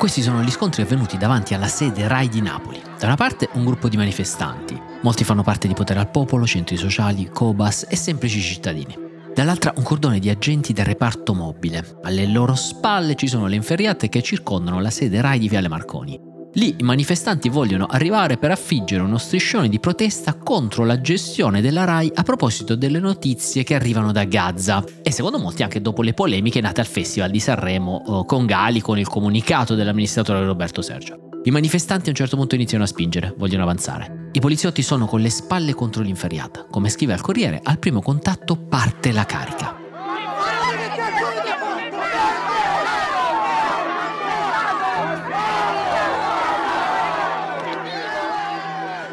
Questi sono gli scontri avvenuti davanti alla sede RAI di Napoli. Da una parte un gruppo di manifestanti, molti fanno parte di Potere al Popolo, centri sociali, Cobas e semplici cittadini. Dall'altra un cordone di agenti del reparto mobile. Alle loro spalle ci sono le inferriate che circondano la sede RAI di Viale Marconi. Lì i manifestanti vogliono arrivare per affiggere uno striscione di protesta contro la gestione della RAI a proposito delle notizie che arrivano da Gaza e secondo molti anche dopo le polemiche nate al Festival di Sanremo eh, con Gali con il comunicato dell'amministratore Roberto Sergio. I manifestanti a un certo punto iniziano a spingere, vogliono avanzare. I poliziotti sono con le spalle contro l'inferriata. Come scrive al Corriere, al primo contatto parte la carica.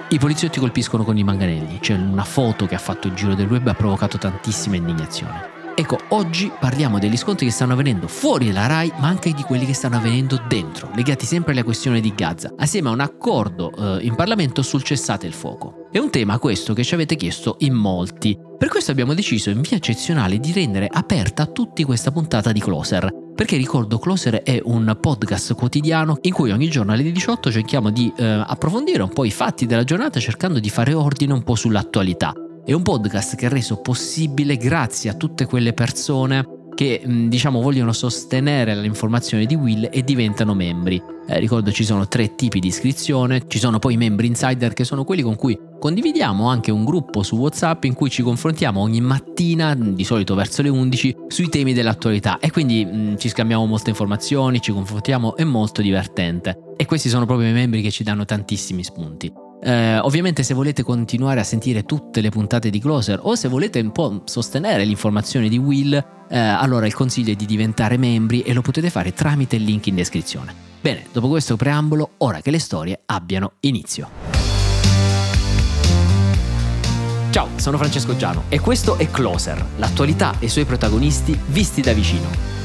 I poliziotti colpiscono con i manganelli, c'è una foto che ha fatto il giro del web e ha provocato tantissima indignazione. Ecco, oggi parliamo degli scontri che stanno avvenendo fuori dalla RAI, ma anche di quelli che stanno avvenendo dentro, legati sempre alla questione di Gaza, assieme a un accordo eh, in Parlamento sul cessate il fuoco. È un tema questo che ci avete chiesto in molti. Per questo abbiamo deciso in via eccezionale di rendere aperta a tutti questa puntata di Closer, perché ricordo Closer è un podcast quotidiano in cui ogni giorno alle 18 cerchiamo di eh, approfondire un po' i fatti della giornata cercando di fare ordine un po' sull'attualità. È un podcast che è reso possibile grazie a tutte quelle persone che diciamo vogliono sostenere l'informazione di Will e diventano membri. Eh, ricordo ci sono tre tipi di iscrizione, ci sono poi i membri insider che sono quelli con cui condividiamo anche un gruppo su WhatsApp in cui ci confrontiamo ogni mattina, di solito verso le 11, sui temi dell'attualità e quindi mh, ci scambiamo molte informazioni, ci confrontiamo, è molto divertente. E questi sono proprio i membri che ci danno tantissimi spunti. Eh, ovviamente se volete continuare a sentire tutte le puntate di Closer o se volete un po' sostenere l'informazione di Will, eh, allora il consiglio è di diventare membri e lo potete fare tramite il link in descrizione. Bene, dopo questo preambolo, ora che le storie abbiano inizio. Ciao, sono Francesco Giano e questo è Closer, l'attualità e i suoi protagonisti visti da vicino.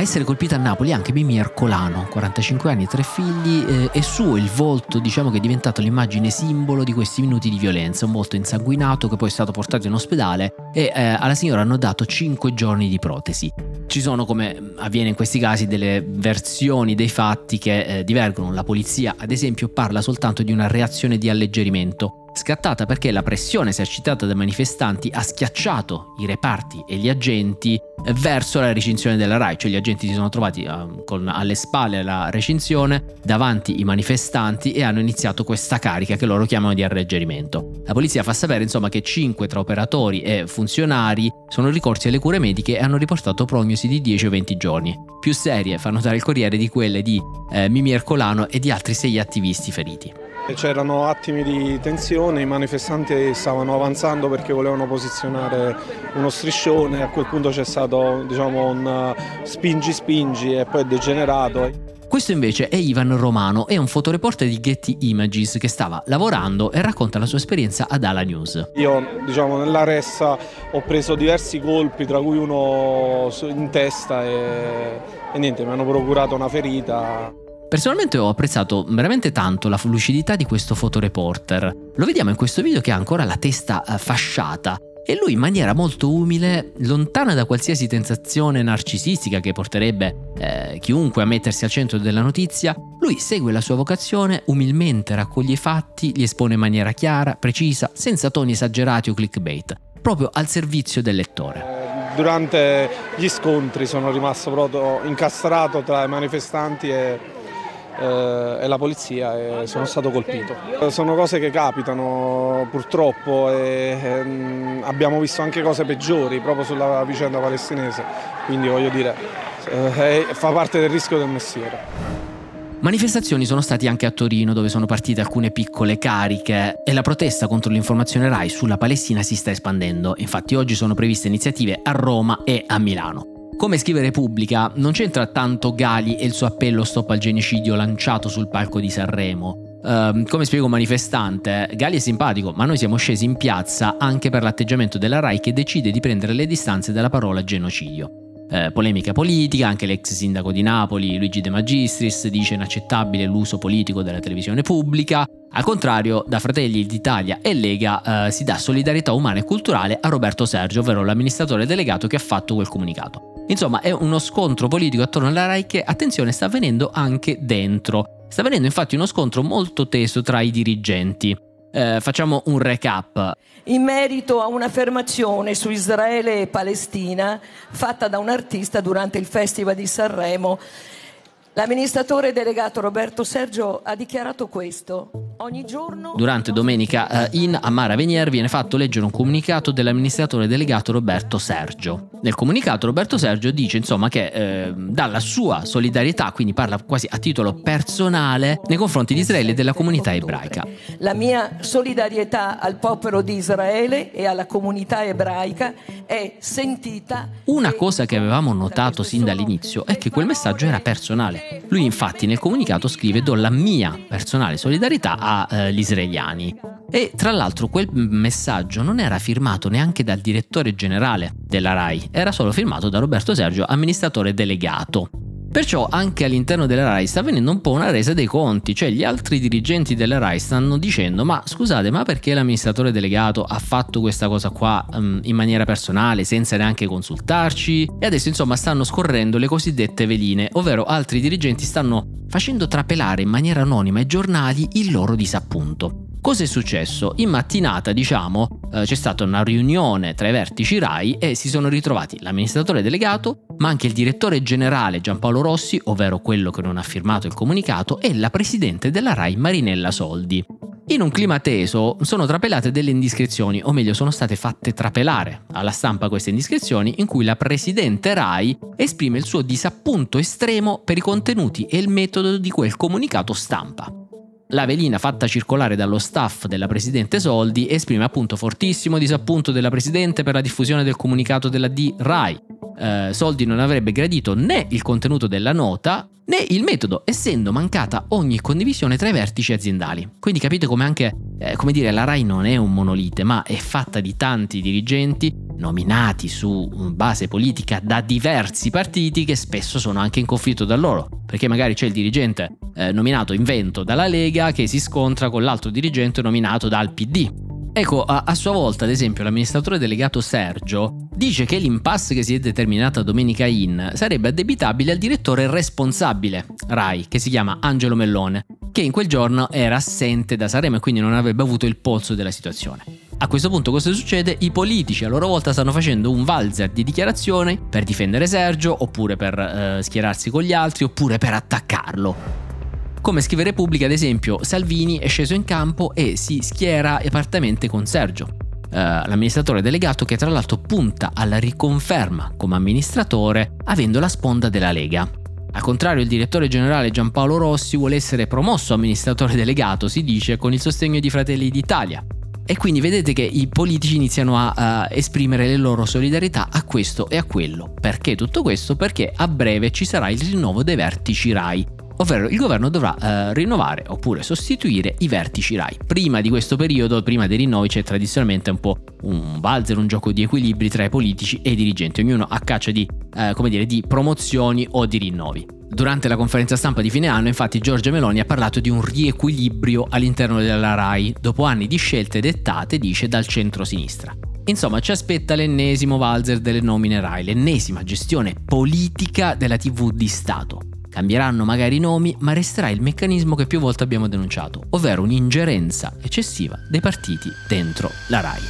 Essere colpita a Napoli anche Mimì Ercolano, 45 anni, tre figli, eh, e suo il volto diciamo che è diventato l'immagine simbolo di questi minuti di violenza, un volto insanguinato che poi è stato portato in ospedale e eh, alla signora hanno dato 5 giorni di protesi. Ci sono, come avviene in questi casi, delle versioni dei fatti che eh, divergono. La polizia, ad esempio, parla soltanto di una reazione di alleggerimento scattata perché la pressione esercitata dai manifestanti ha schiacciato i reparti e gli agenti verso la recinzione della RAI, cioè gli agenti si sono trovati uh, con alle spalle la recinzione davanti i manifestanti e hanno iniziato questa carica che loro chiamano di alleggerimento. La polizia fa sapere insomma che 5 tra operatori e funzionari sono ricorsi alle cure mediche e hanno riportato prognosi di 10 o 20 giorni. Più serie, fa notare il Corriere, di quelle di eh, Mimi Ercolano e di altri 6 attivisti feriti. C'erano attimi di tensione, i manifestanti stavano avanzando perché volevano posizionare uno striscione, a quel punto c'è stato diciamo, un spingi spingi e poi è degenerato. Questo invece è Ivan Romano, è un fotoreporter di Getty Images che stava lavorando e racconta la sua esperienza ad Ala News. Io diciamo nella ressa ho preso diversi colpi, tra cui uno in testa e, e niente, mi hanno procurato una ferita. Personalmente ho apprezzato veramente tanto la lucidità di questo fotoreporter. Lo vediamo in questo video che ha ancora la testa eh, fasciata e lui in maniera molto umile, lontana da qualsiasi tentazione narcisistica che porterebbe eh, chiunque a mettersi al centro della notizia, lui segue la sua vocazione, umilmente raccoglie i fatti, li espone in maniera chiara, precisa, senza toni esagerati o clickbait, proprio al servizio del lettore durante gli scontri sono rimasto proprio incastrato tra i manifestanti e e la polizia e sono stato colpito. Sono cose che capitano purtroppo e ehm, abbiamo visto anche cose peggiori proprio sulla vicenda palestinese, quindi voglio dire, eh, fa parte del rischio del mestiere. Manifestazioni sono state anche a Torino dove sono partite alcune piccole cariche e la protesta contro l'informazione RAI sulla Palestina si sta espandendo. Infatti oggi sono previste iniziative a Roma e a Milano. Come scrive Repubblica, non c'entra tanto Gali e il suo appello stop al genocidio lanciato sul palco di Sanremo. Uh, come spiega un manifestante, Gali è simpatico, ma noi siamo scesi in piazza anche per l'atteggiamento della RAI che decide di prendere le distanze dalla parola genocidio. Uh, polemica politica, anche l'ex sindaco di Napoli, Luigi De Magistris, dice inaccettabile l'uso politico della televisione pubblica. Al contrario, da Fratelli d'Italia e Lega eh, si dà solidarietà umana e culturale a Roberto Sergio, ovvero l'amministratore delegato che ha fatto quel comunicato. Insomma, è uno scontro politico attorno alla RAI che, attenzione, sta avvenendo anche dentro. Sta avvenendo infatti uno scontro molto teso tra i dirigenti. Eh, facciamo un recap. In merito a un'affermazione su Israele e Palestina fatta da un artista durante il Festival di Sanremo L'amministratore delegato Roberto Sergio ha dichiarato questo. Ogni giorno... Durante domenica eh, in Amara Venier viene fatto leggere un comunicato dell'amministratore delegato Roberto Sergio. Nel comunicato Roberto Sergio dice insomma che eh, dà la sua solidarietà, quindi parla quasi a titolo personale, nei confronti di Israele e della comunità ebraica. La mia solidarietà al popolo di Israele e alla comunità ebraica è sentita. Una cosa che avevamo notato sin dall'inizio è che quel messaggio era personale. Lui infatti nel comunicato scrive do la mia personale solidarietà agli eh, israeliani. E tra l'altro quel messaggio non era firmato neanche dal direttore generale della RAI, era solo firmato da Roberto Sergio, amministratore delegato. Perciò anche all'interno della RAI sta avvenendo un po' una resa dei conti, cioè gli altri dirigenti della RAI stanno dicendo ma scusate ma perché l'amministratore delegato ha fatto questa cosa qua um, in maniera personale senza neanche consultarci? E adesso insomma stanno scorrendo le cosiddette veline, ovvero altri dirigenti stanno facendo trapelare in maniera anonima ai giornali il loro disappunto. Cosa è successo? In mattinata, diciamo, eh, c'è stata una riunione tra i vertici RAI e si sono ritrovati l'amministratore delegato, ma anche il direttore generale Giampaolo Rossi, ovvero quello che non ha firmato il comunicato, e la presidente della RAI Marinella Soldi. In un clima teso sono trapelate delle indiscrezioni, o meglio sono state fatte trapelare alla stampa queste indiscrezioni in cui la presidente RAI esprime il suo disappunto estremo per i contenuti e il metodo di quel comunicato stampa. La velina fatta circolare dallo staff della Presidente Soldi esprime appunto fortissimo disappunto della Presidente per la diffusione del comunicato della D RAI. Eh, Soldi non avrebbe gradito né il contenuto della nota né il metodo, essendo mancata ogni condivisione tra i vertici aziendali. Quindi capite come anche, eh, come dire, la RAI non è un monolite, ma è fatta di tanti dirigenti nominati su base politica da diversi partiti che spesso sono anche in conflitto da loro, perché magari c'è il dirigente eh, nominato in vento dalla Lega che si scontra con l'altro dirigente nominato dal PD. Ecco, a, a, sua volta, ad esempio, l'amministratore delegato Sergio dice che l'impasse che si è determinata domenica in sarebbe addebitabile al direttore responsabile, RAI, che si chiama Angelo Mellone, che in quel giorno era assente da Sanremo e quindi non avrebbe avuto il polso della situazione. A questo punto cosa succede? I politici a loro volta stanno facendo un valzer di dichiarazioni per difendere Sergio, oppure per eh, schierarsi con gli altri, oppure per attaccarlo. Come scrive Repubblica, ad esempio, Salvini è sceso in campo e si schiera apertamente con Sergio, eh, l'amministratore delegato che tra l'altro punta alla riconferma come amministratore avendo la sponda della Lega. Al contrario, il direttore generale Giampaolo Rossi vuole essere promosso amministratore delegato, si dice, con il sostegno di Fratelli d'Italia. E quindi vedete che i politici iniziano a, a, esprimere le loro solidarietà a questo e a quello. Perché tutto questo? Perché a breve ci sarà il rinnovo dei vertici RAI ovvero il governo dovrà eh, rinnovare oppure sostituire i vertici RAI. Prima di questo periodo, prima dei rinnovi, c'è tradizionalmente un po' un valzer, un gioco di equilibri tra i politici e i dirigenti, ognuno a caccia di, eh, dire, di promozioni o di rinnovi. Durante la conferenza stampa di fine anno, infatti, Giorgia Meloni ha parlato di un riequilibrio all'interno della RAI, dopo anni di scelte dettate, dice, dal centro-sinistra. Insomma, ci aspetta l'ennesimo valzer delle nomine RAI, l'ennesima gestione politica della TV di Stato. Cambieranno magari i nomi, ma resterà il meccanismo che più volte abbiamo denunciato, ovvero un'ingerenza eccessiva dei partiti dentro la RAI.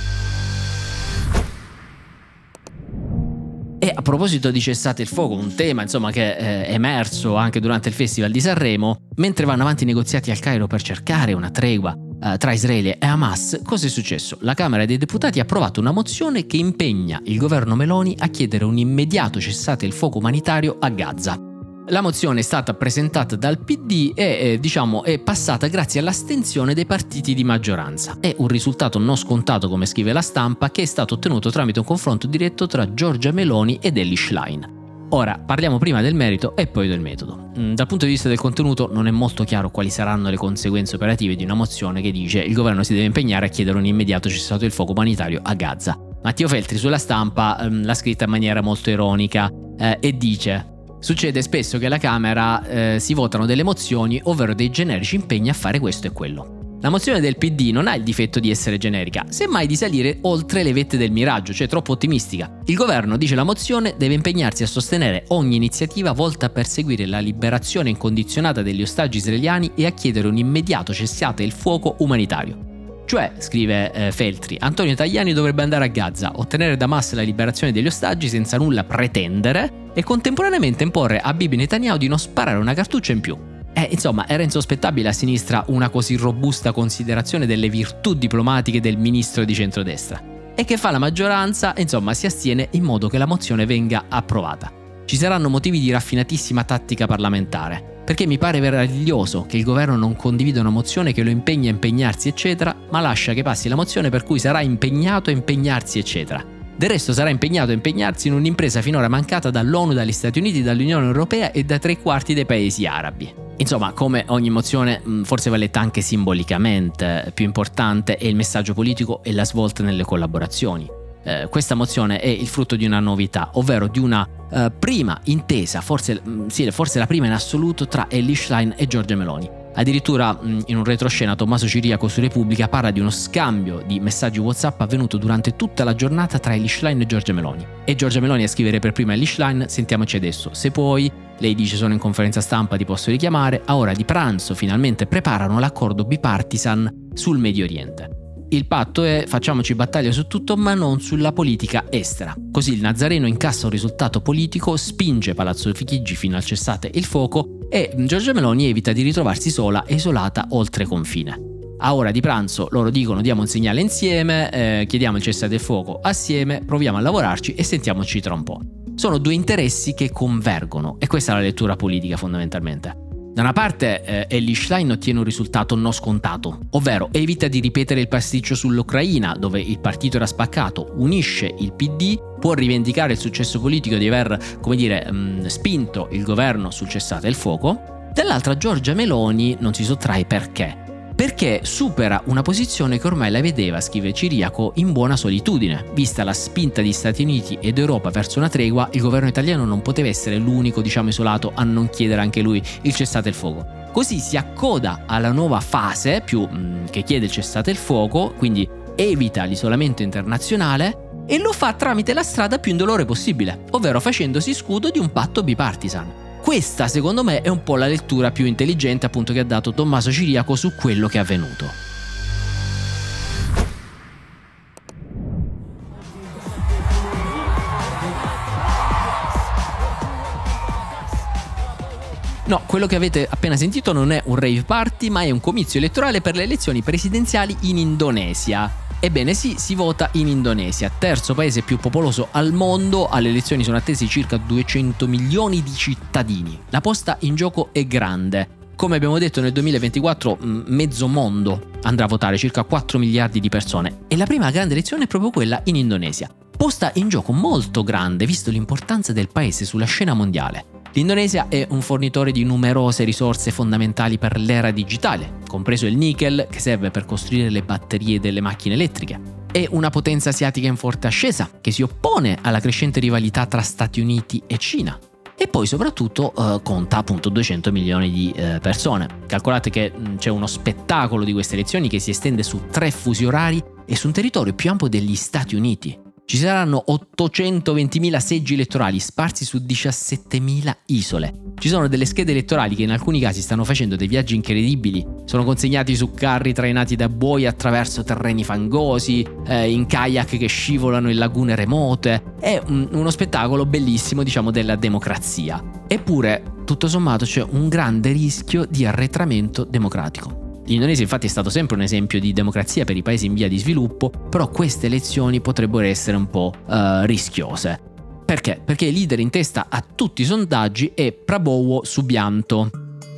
E a proposito di cessate il fuoco, un tema insomma, che è emerso anche durante il Festival di Sanremo, mentre vanno avanti i negoziati al Cairo per cercare una tregua eh, tra Israele e Hamas, cosa è successo? La Camera dei Deputati ha approvato una mozione che impegna il governo Meloni a chiedere un immediato cessate il fuoco umanitario a Gaza. La mozione è stata presentata dal PD e eh, diciamo, è passata grazie all'astensione dei partiti di maggioranza. È un risultato non scontato, come scrive la stampa, che è stato ottenuto tramite un confronto diretto tra Giorgia Meloni ed Ellie Schlein. Ora parliamo prima del merito e poi del metodo. Mm, dal punto di vista del contenuto non è molto chiaro quali saranno le conseguenze operative di una mozione che dice il governo si deve impegnare a chiedere un immediato cessato del fuoco umanitario a Gaza. Matteo Feltri sulla stampa ehm, l'ha scritta in maniera molto ironica eh, e dice Succede spesso che alla Camera eh, si votano delle mozioni, ovvero dei generici impegni a fare questo e quello. La mozione del PD non ha il difetto di essere generica, semmai di salire oltre le vette del miraggio, cioè troppo ottimistica. Il governo, dice la mozione, deve impegnarsi a sostenere ogni iniziativa volta a perseguire la liberazione incondizionata degli ostaggi israeliani e a chiedere un immediato cessate il fuoco umanitario. Cioè, scrive eh, Feltri, Antonio Tajani dovrebbe andare a Gaza, ottenere da Hamas la liberazione degli ostaggi senza nulla pretendere e contemporaneamente imporre a Bibi Netanyahu di non sparare una cartuccia in più. Eh, insomma, era insospettabile a sinistra una così robusta considerazione delle virtù diplomatiche del ministro di centrodestra. E che fa la maggioranza, insomma, si astiene in modo che la mozione venga approvata. Ci saranno motivi di raffinatissima tattica parlamentare, perché mi pare meraviglioso che il governo non condivida una mozione che lo impegna a impegnarsi, eccetera, ma lascia che passi la mozione per cui sarà impegnato a impegnarsi, eccetera. Del resto sarà impegnato a impegnarsi in un'impresa finora mancata dall'ONU, dagli Stati Uniti, dall'Unione Europea e da tre quarti dei paesi arabi. Insomma, come ogni mozione, forse va letta anche simbolicamente, più importante è il messaggio politico e la svolta nelle collaborazioni. Eh, questa mozione è il frutto di una novità, ovvero di una eh, prima intesa, forse, sì, forse la prima in assoluto, tra Ellie Schlein e Giorgia Meloni. Addirittura in un retroscena Tommaso Ciriaco su Repubblica parla di uno scambio di messaggi WhatsApp avvenuto durante tutta la giornata tra Ellie Schlein e Giorgia Meloni. E Giorgia Meloni a scrivere per prima Ellie Schlein, sentiamoci adesso, se puoi, lei dice sono in conferenza stampa, ti posso richiamare, a ora di pranzo finalmente preparano l'accordo bipartisan sul Medio Oriente. Il patto è facciamoci battaglia su tutto ma non sulla politica estera. Così il Nazareno incassa un risultato politico, spinge Palazzo Chigi fino al cessate il fuoco e Giorgia Meloni evita di ritrovarsi sola e isolata oltre confine. A ora di pranzo loro dicono diamo un segnale insieme, eh, chiediamo il cessate il fuoco assieme, proviamo a lavorarci e sentiamoci tra un po'. Sono due interessi che convergono e questa è la lettura politica fondamentalmente. Da una parte eh, Ellie Schlein ottiene un risultato non scontato, ovvero evita di ripetere il pasticcio sull'Ucraina, dove il partito era spaccato, unisce il PD, può rivendicare il successo politico di aver, come dire, mh, mm, spinto il governo sul cessate il fuoco. Dall'altra Giorgia Meloni non si sottrae perché? Perché supera una posizione che ormai la vedeva, scrive Ciriaco, in buona solitudine. Vista la spinta di Stati Uniti ed Europa verso una tregua, il governo italiano non poteva essere l'unico, diciamo, isolato a non chiedere anche lui il cessate il fuoco. Così si accoda alla nuova fase, più mm, che chiede il cessate il fuoco, quindi evita l'isolamento internazionale e lo fa tramite la strada più indolore possibile, ovvero facendosi scudo di un patto bipartisan. Questa, secondo me, è un po' la lettura più intelligente appunto che ha dato Tommaso Ciriaco su quello che è avvenuto. No, quello che avete appena sentito non è un rave party, ma è un comizio elettorale per le elezioni presidenziali in Indonesia. Ebbene sì, si vota in Indonesia, terzo paese più popoloso al mondo, alle elezioni sono attesi circa 200 milioni di cittadini. La posta in gioco è grande. Come abbiamo detto nel 2024 mm, mezzo mondo andrà a votare, circa 4 miliardi di persone e la prima grande elezione è proprio quella in Indonesia. Posta in gioco molto grande visto l'importanza del paese sulla scena mondiale. L'Indonesia è un fornitore di numerose risorse fondamentali per l'era digitale, compreso il nickel che serve per costruire le batterie delle macchine elettriche. È una potenza asiatica in forte ascesa che si oppone alla crescente rivalità tra Stati Uniti e Cina. E poi soprattutto eh, conta appunto 200 milioni di eh, persone. Calcolate che mh, mm, c'è uno spettacolo di queste elezioni che si estende su tre fusi orari e su un territorio più ampio degli Stati Uniti. Ci saranno 820.000 seggi elettorali sparsi su 17.000 isole. Ci sono delle schede elettorali che in alcuni casi stanno facendo dei viaggi incredibili. Sono consegnati su carri trainati da buoi attraverso terreni fangosi, eh, in kayak che scivolano in lagune remote. È un, uno spettacolo bellissimo, diciamo, della democrazia. Eppure, tutto sommato, c'è un grande rischio di arretramento democratico. L'Indonesia infatti è stato sempre un esempio di democrazia per i paesi in via di sviluppo, però queste elezioni potrebbero essere un po' uh, rischiose. Perché? Perché il leader in testa a tutti i sondaggi è Prabowo Subianto.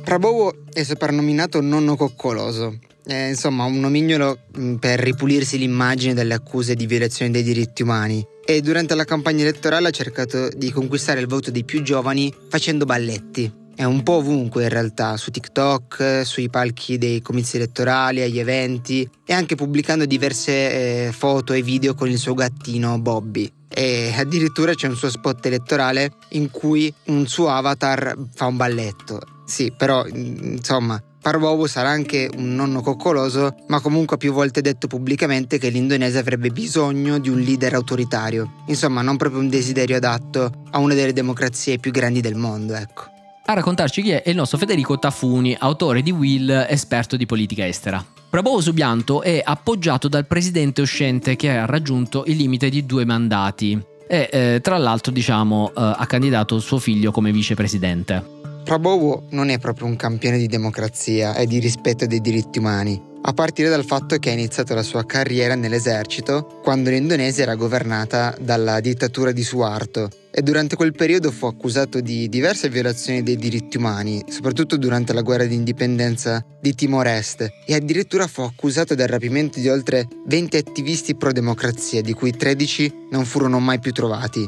Prabowo è soprannominato nonno coccoloso. È, insomma, un nomignolo mm, per ripulirsi l'immagine dalle accuse di violazione dei diritti umani. E durante la campagna elettorale ha cercato di conquistare il voto dei più giovani facendo balletti. È un po' ovunque in realtà, su TikTok, sui palchi dei comizi elettorali, agli eventi e anche pubblicando diverse eh, foto e video con il suo gattino Bobby. E addirittura c'è un suo spot elettorale in cui un suo avatar fa un balletto. Sì, però insomma, Prabowo sarà anche un nonno coccoloso, ma comunque ha più volte detto pubblicamente che l'Indonesia avrebbe bisogno di un leader autoritario. Insomma, non proprio un desiderio adatto a una delle democrazie più grandi del mondo, ecco. A raccontarci chi è il nostro Federico Tafuni, autore di Will, esperto di politica estera. Prabowo Subianto è appoggiato dal presidente uscente che ha raggiunto il limite di due mandati e eh, tra l'altro diciamo eh, ha candidato suo figlio come vicepresidente. Prabowo non è proprio un campione di democrazia e di rispetto dei diritti umani a partire dal fatto che ha iniziato la sua carriera nell'esercito quando l'Indonesia era governata dalla dittatura di Suharto e durante quel periodo fu accusato di diverse violazioni dei diritti umani, soprattutto durante la guerra di indipendenza di Timor-Est e addirittura fu accusato del rapimento di oltre 20 attivisti pro-democrazia, di cui 13 non furono mai più trovati.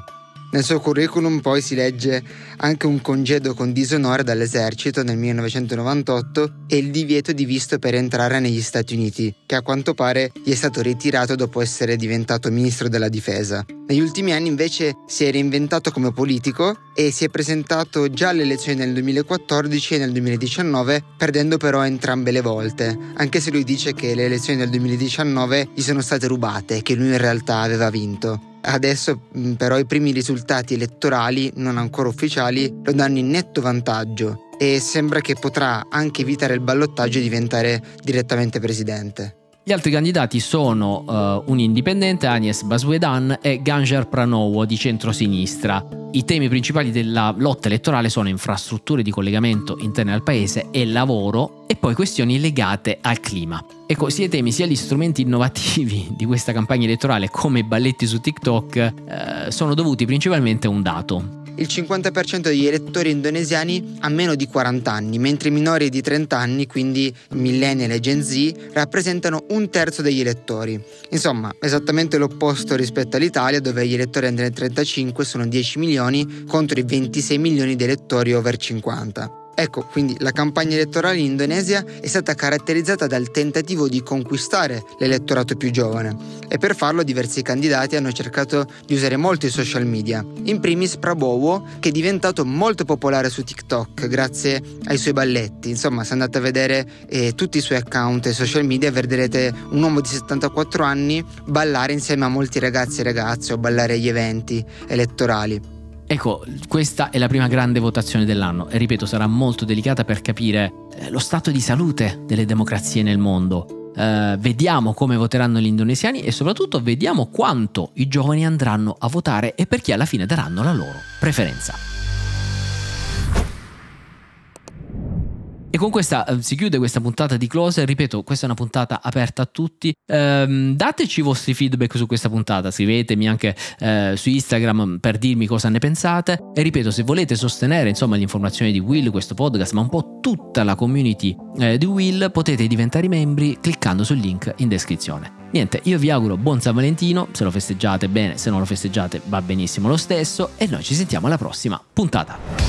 Nel suo curriculum poi si legge anche un congedo con disonore dall'esercito nel 1998 e il divieto di visto per entrare negli Stati Uniti, che a quanto pare gli è stato ritirato dopo essere diventato ministro della difesa. Negli ultimi anni invece si è reinventato come politico e si è presentato già alle elezioni nel 2014 e nel 2019, perdendo però entrambe le volte, anche se lui dice che le elezioni del 2019 gli sono state rubate e che lui in realtà aveva vinto. Adesso mm, però i primi risultati elettorali, non ancora ufficiali, lo danno in netto vantaggio e sembra che potrà anche evitare il ballottaggio e diventare direttamente presidente. Gli altri candidati sono uh, un indipendente, Agnes Baswedan, e Ganjar Pranowo di centrosinistra. I temi principali della lotta elettorale sono infrastrutture di collegamento interne al paese e lavoro e poi questioni legate al clima. Ecco, sia i temi sia gli strumenti innovativi di questa campagna elettorale come i balletti su TikTok eh, sono dovuti principalmente a un dato il 50% degli elettori indonesiani ha meno di 40 anni, mentre i minori di 30 anni, quindi millennial e Gen Z, rappresentano un terzo degli elettori. Insomma, esattamente l'opposto rispetto all'Italia, dove gli elettori under 35 sono 10 milioni contro i 26 milioni di elettori over 50. Ecco, quindi la campagna elettorale in Indonesia è stata caratterizzata dal tentativo di conquistare l'elettorato più giovane e per farlo diversi candidati hanno cercato di usare molto i social media. In primis Prabowo, che è diventato molto popolare su TikTok grazie ai suoi balletti. Insomma, se andate a vedere eh, tutti i suoi account e social media vedrete un uomo di 74 anni ballare insieme a molti ragazzi e ragazze o ballare agli eventi elettorali. Ecco, questa è la prima grande votazione dell'anno e ripeto sarà molto delicata per capire eh, lo stato di salute delle democrazie nel mondo. Eh, vediamo come voteranno gli indonesiani e soprattutto vediamo quanto i giovani andranno a votare e per chi alla fine daranno la loro preferenza. E con questa eh, si chiude questa puntata di Closer. Ripeto, questa è una puntata aperta a tutti. Ehm, dateci i vostri feedback su questa puntata. Scrivetemi anche eh, su Instagram per dirmi cosa ne pensate. E ripeto, se volete sostenere insomma l'informazione di Will, questo podcast, ma un po' tutta la community eh, di Will, potete diventare membri cliccando sul link in descrizione. Niente, io vi auguro buon San Valentino. Se lo festeggiate bene, se non lo festeggiate va benissimo lo stesso. E noi ci sentiamo alla prossima puntata.